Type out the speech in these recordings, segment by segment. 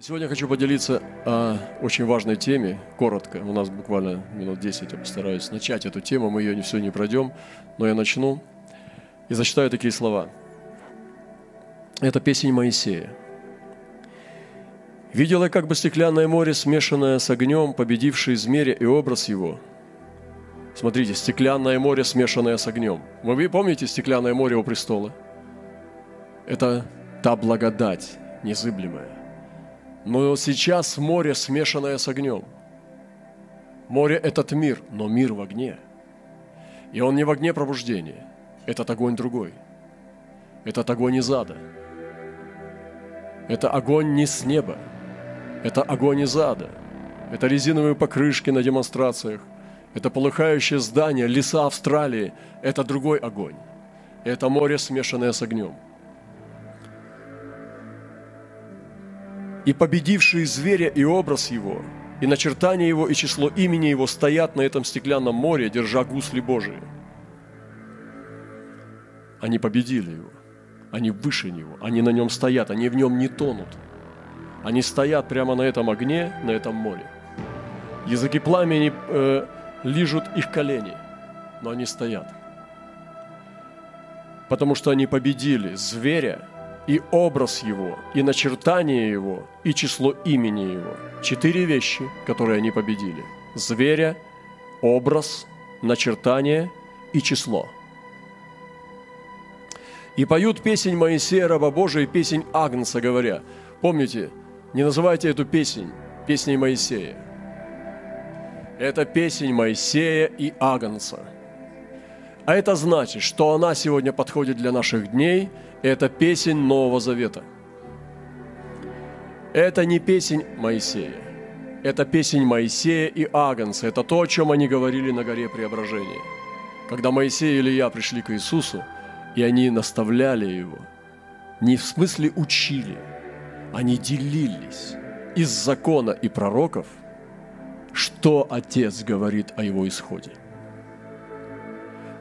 Сегодня я хочу поделиться о очень важной теме, коротко. У нас буквально минут 10, я постараюсь начать эту тему. Мы ее не все не пройдем, но я начну и зачитаю такие слова. Это песень Моисея. «Видела как бы стеклянное море, смешанное с огнем, победивший змея и образ его». Смотрите, стеклянное море, смешанное с огнем. Вы помните стеклянное море у престола? Это та благодать незыблемая но сейчас море, смешанное с огнем. Море – этот мир, но мир в огне. И он не в огне пробуждения. Этот огонь другой. Этот огонь из ада. Это огонь не с неба. Это огонь из ада. Это резиновые покрышки на демонстрациях. Это полыхающее здание, леса Австралии. Это другой огонь. Это море, смешанное с огнем – и победившие зверя и образ его, и начертание его, и число имени его стоят на этом стеклянном море, держа гусли Божии. Они победили его, они выше него, они на нем стоят, они в нем не тонут. Они стоят прямо на этом огне, на этом море. Языки пламени э, лижут их колени, но они стоят. Потому что они победили зверя и образ его, и начертание его, и число имени его. Четыре вещи, которые они победили. Зверя, образ, начертание и число. И поют песнь Моисея, раба Божия, и песнь Агнца, говоря, помните, не называйте эту песнь песней Моисея. Это песнь Моисея и Агнца. А это значит, что она сегодня подходит для наших дней – это песень Нового Завета. Это не песень Моисея. Это песень Моисея и Агнца. Это то, о чем они говорили на горе Преображения. Когда Моисей и Илья пришли к Иисусу, и они наставляли Его, не в смысле учили, они делились из закона и пророков, что Отец говорит о Его исходе.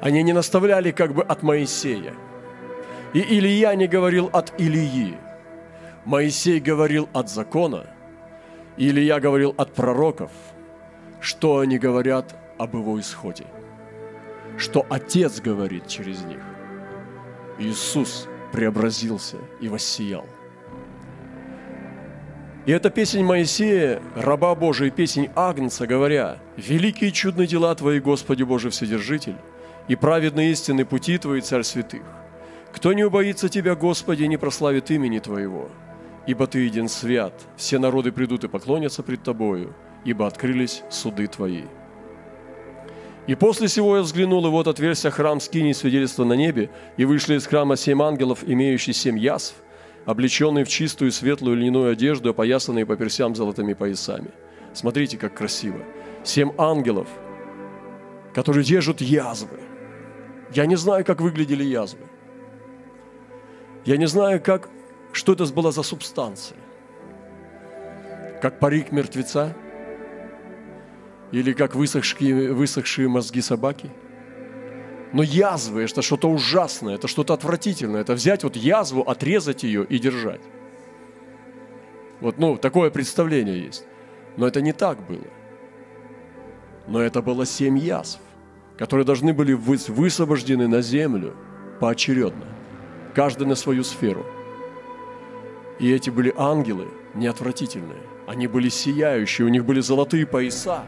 Они не наставляли как бы от Моисея – и Илья не говорил от Илии. Моисей говорил от закона, и Илья говорил от пророков, что они говорят об его исходе, что Отец говорит через них. Иисус преобразился и воссиял. И эта песень Моисея, раба Божия, песень Агнца, говоря, «Великие чудные дела Твои, Господи Божий Вседержитель, и праведные истины пути Твои, Царь Святых, кто не убоится Тебя, Господи, не прославит имени Твоего, ибо Ты един свят, все народы придут и поклонятся пред Тобою, ибо открылись суды Твои. И после сего я взглянул, и вот отверся храм скини свидетельства на небе, и вышли из храма семь ангелов, имеющие семь язв, облеченные в чистую светлую льняную одежду, опоясанные по персям золотыми поясами. Смотрите, как красиво. Семь ангелов, которые держат язвы. Я не знаю, как выглядели язвы. Я не знаю, как, что это была за субстанция. Как парик мертвеца? Или как высохшие, высохшие мозги собаки? Но язвы – это что-то ужасное, это что-то отвратительное. Это взять вот язву, отрезать ее и держать. Вот, ну, такое представление есть. Но это не так было. Но это было семь язв, которые должны были быть высвобождены на землю поочередно каждый на свою сферу. И эти были ангелы неотвратительные. Они были сияющие, у них были золотые пояса.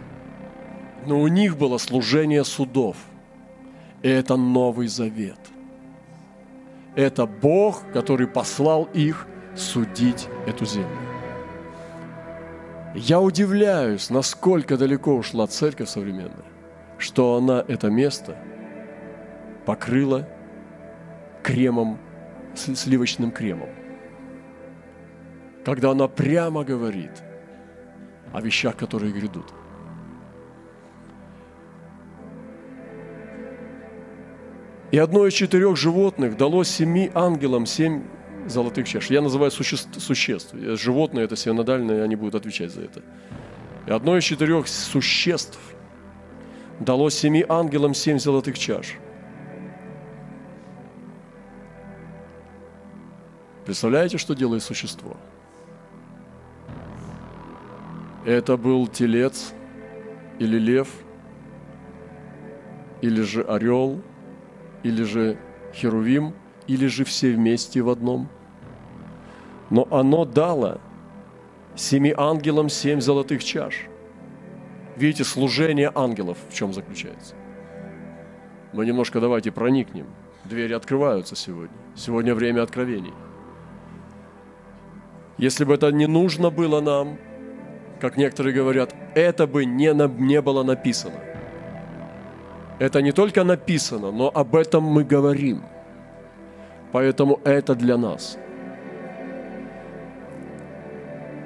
Но у них было служение судов. И это Новый Завет. Это Бог, который послал их судить эту землю. Я удивляюсь, насколько далеко ушла церковь современная, что она это место покрыла кремом сливочным кремом. Когда она прямо говорит о вещах, которые грядут. И одно из четырех животных дало семи ангелам семь золотых чаш. Я называю существ, существ. Животные это синодальные, они будут отвечать за это. И одно из четырех существ дало семи ангелам семь золотых чаш – Представляете, что делает существо? Это был телец или лев, или же орел, или же херувим, или же все вместе в одном. Но оно дало семи ангелам семь золотых чаш. Видите, служение ангелов в чем заключается? Мы немножко давайте проникнем. Двери открываются сегодня. Сегодня время откровений. Если бы это не нужно было нам, как некоторые говорят, это бы не, на, не было написано. Это не только написано, но об этом мы говорим. Поэтому это для нас.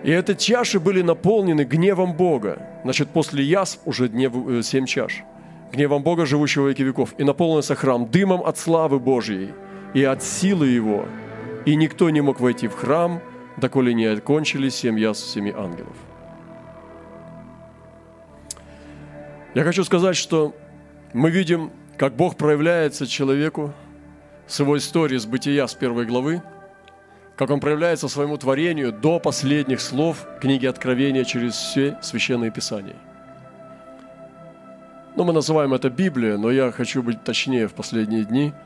И эти чаши были наполнены гневом Бога. Значит, после язв уже днев, э, семь чаш. Гневом Бога, живущего веки веков. И наполнился храм дымом от славы Божьей и от силы Его. И никто не мог войти в храм, доколе не окончились семь язв семи ангелов. Я хочу сказать, что мы видим, как Бог проявляется человеку с его историей с бытия с первой главы, как он проявляется своему творению до последних слов книги Откровения через все священные писания. Ну, мы называем это Библия, но я хочу быть точнее в последние дни –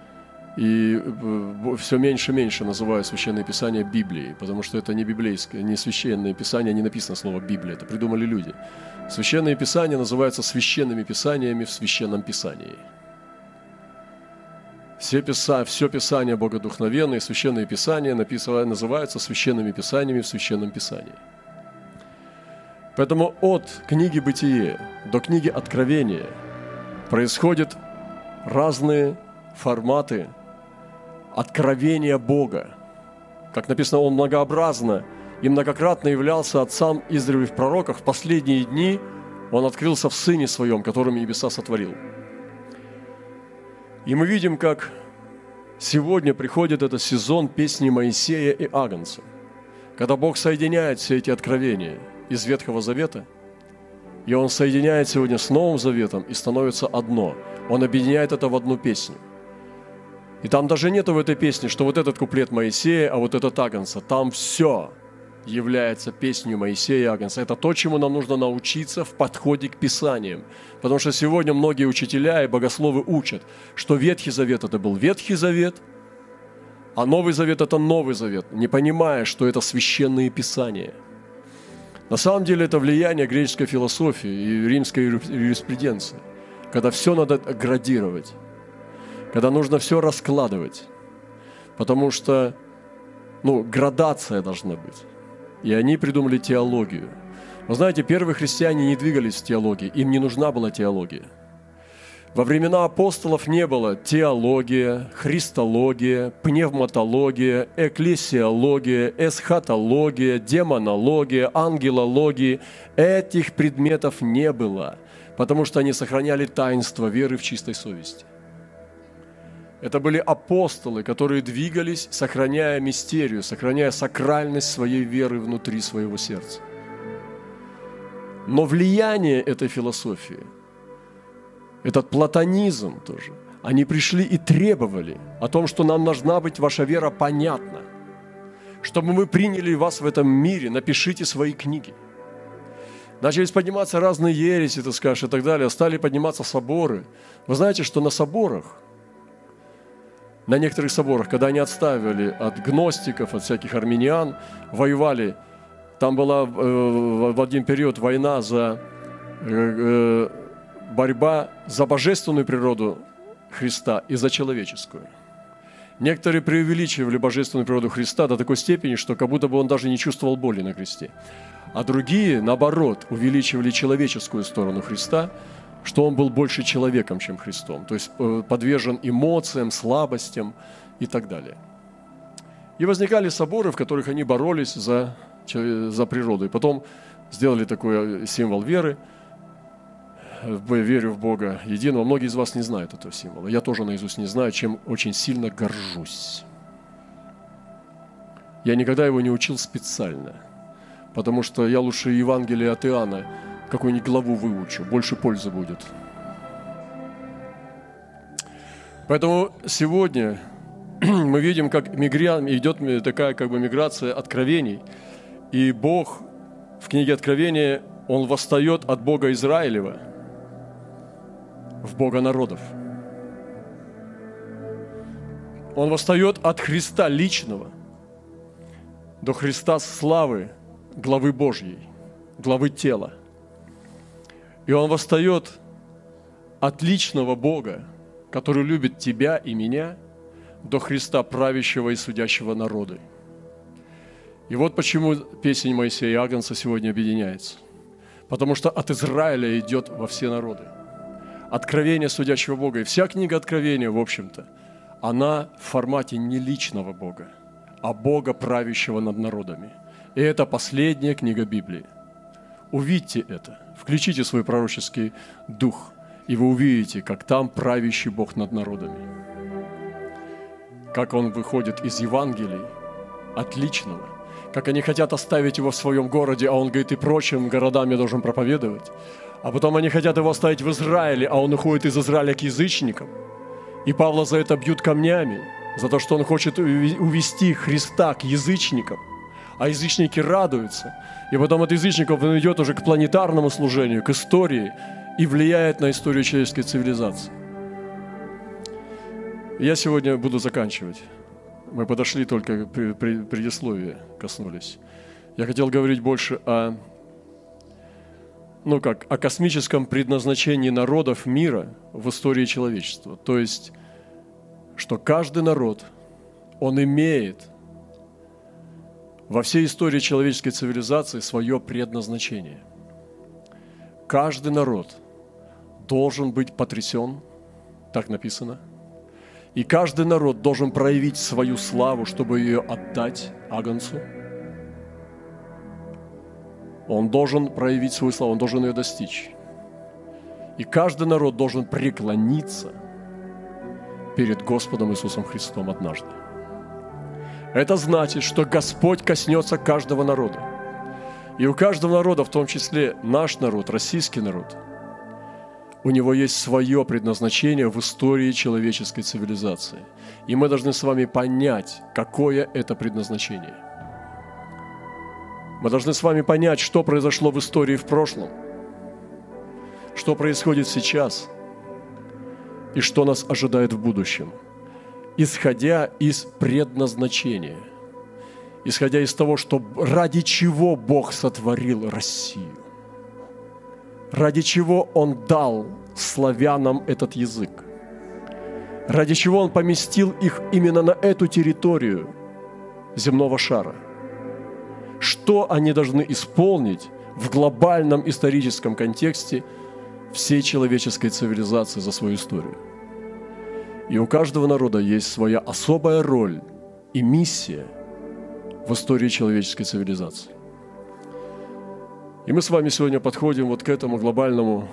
и э, все меньше и меньше называю Священное Писание Библией, потому что это не библейское, не священное Писание, не написано слово Библия, это придумали люди. Священное Писание называется священными Писаниями в Священном Писании. Все, писа, все Писание богодухновенное, Священное Писание называются священными Писаниями в Священном Писании. Поэтому от книги Бытие до книги Откровения происходят разные форматы откровения Бога. Как написано, Он многообразно и многократно являлся Отцам издревле в пророках. В последние дни Он открылся в Сыне Своем, которым небеса сотворил. И мы видим, как сегодня приходит этот сезон песни Моисея и Агнца, когда Бог соединяет все эти откровения из Ветхого Завета, и Он соединяет сегодня с Новым Заветом и становится одно. Он объединяет это в одну песню. И там даже нету в этой песне, что вот этот куплет Моисея, а вот этот Агнца. Там все является песней Моисея Агнца. Это то, чему нам нужно научиться в подходе к Писаниям. Потому что сегодня многие учителя и богословы учат, что Ветхий Завет – это был Ветхий Завет, а Новый Завет – это Новый Завет, не понимая, что это священные Писания. На самом деле это влияние греческой философии и римской юриспруденции, когда все надо градировать когда нужно все раскладывать, потому что ну, градация должна быть. И они придумали теологию. Вы знаете, первые христиане не двигались в теологии, им не нужна была теология. Во времена апостолов не было теология, христология, пневматология, экклесиология, эсхатология, демонология, ангелология. Этих предметов не было, потому что они сохраняли таинство веры в чистой совести. Это были апостолы, которые двигались, сохраняя мистерию, сохраняя сакральность своей веры внутри своего сердца. Но влияние этой философии, этот платонизм тоже, они пришли и требовали о том, что нам должна быть ваша вера понятна. Чтобы мы приняли вас в этом мире, напишите свои книги. Начались подниматься разные ереси, ты скажешь, и так далее. Стали подниматься соборы. Вы знаете, что на соборах – на некоторых соборах, когда они отставили от гностиков, от всяких армян, воевали. Там была э, в один период война за э, э, борьба за божественную природу Христа и за человеческую. Некоторые преувеличивали божественную природу Христа до такой степени, что как будто бы он даже не чувствовал боли на кресте. А другие, наоборот, увеличивали человеческую сторону Христа – что он был больше человеком, чем Христом, то есть э, подвержен эмоциям, слабостям и так далее. И возникали соборы, в которых они боролись за, за природу. И потом сделали такой э, символ веры, верю в Бога единого. Многие из вас не знают этого символа. Я тоже наизусть не знаю, чем очень сильно горжусь. Я никогда его не учил специально, потому что я лучше Евангелие от Иоанна какую-нибудь главу выучу, больше пользы будет. Поэтому сегодня мы видим, как мигря... идет такая как бы миграция откровений. И Бог в книге Откровения Он восстает от Бога Израилева в Бога народов. Он восстает от Христа личного до Христа славы главы Божьей, главы тела. И он восстает от личного Бога, который любит тебя и меня, до Христа правящего и судящего народы. И вот почему песень Моисея и Агнца сегодня объединяется. Потому что от Израиля идет во все народы. Откровение судящего Бога. И вся книга Откровения, в общем-то, она в формате не личного Бога, а Бога, правящего над народами. И это последняя книга Библии. Увидьте это, включите свой пророческий дух, и вы увидите, как там правящий Бог над народами. Как он выходит из Евангелий от личного, как они хотят оставить его в своем городе, а он говорит, и прочим городам я должен проповедовать. А потом они хотят его оставить в Израиле, а он уходит из Израиля к язычникам. И Павла за это бьют камнями, за то, что он хочет увести Христа к язычникам. А язычники радуются. И потом от язычников он идет уже к планетарному служению, к истории и влияет на историю человеческой цивилизации. Я сегодня буду заканчивать. Мы подошли только к предисловию, коснулись. Я хотел говорить больше о, ну как, о космическом предназначении народов мира в истории человечества. То есть, что каждый народ, он имеет во всей истории человеческой цивилизации свое предназначение. Каждый народ должен быть потрясен, так написано – и каждый народ должен проявить свою славу, чтобы ее отдать Агнцу. Он должен проявить свою славу, он должен ее достичь. И каждый народ должен преклониться перед Господом Иисусом Христом однажды. Это значит, что Господь коснется каждого народа. И у каждого народа, в том числе наш народ, российский народ – у него есть свое предназначение в истории человеческой цивилизации. И мы должны с вами понять, какое это предназначение. Мы должны с вами понять, что произошло в истории в прошлом, что происходит сейчас и что нас ожидает в будущем, исходя из предназначения, исходя из того, что ради чего Бог сотворил Россию ради чего Он дал славянам этот язык, ради чего Он поместил их именно на эту территорию земного шара, что они должны исполнить в глобальном историческом контексте всей человеческой цивилизации за свою историю. И у каждого народа есть своя особая роль и миссия в истории человеческой цивилизации. И мы с вами сегодня подходим вот к этому глобальному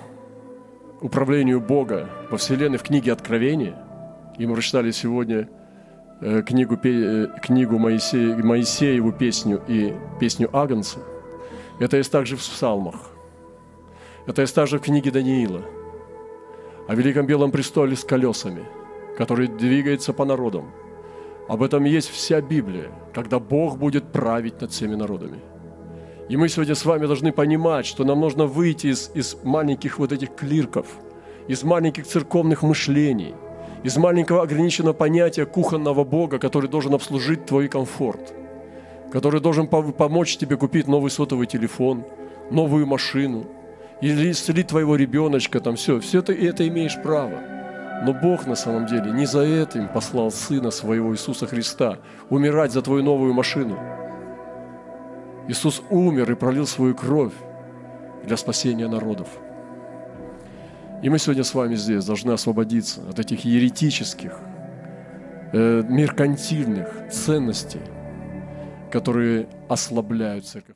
управлению Бога во Вселенной в книге Откровения. И мы прочитали сегодня э, книгу, э, книгу Моисея, Моисееву песню и песню Агнца. Это есть также в псалмах. Это есть также в книге Даниила. О великом белом престоле с колесами, который двигается по народам. Об этом есть вся Библия, когда Бог будет править над всеми народами – и мы сегодня с вами должны понимать, что нам нужно выйти из, из маленьких вот этих клирков, из маленьких церковных мышлений, из маленького ограниченного понятия кухонного Бога, который должен обслужить твой комфорт, который должен помочь тебе купить новый сотовый телефон, новую машину, или исцелить твоего ребеночка, там все, все это, это имеешь право. Но Бог на самом деле не за этим послал Сына Своего Иисуса Христа умирать за твою новую машину – Иисус умер и пролил свою кровь для спасения народов. И мы сегодня с вами здесь должны освободиться от этих еретических, э, меркантильных ценностей, которые ослабляют церковь.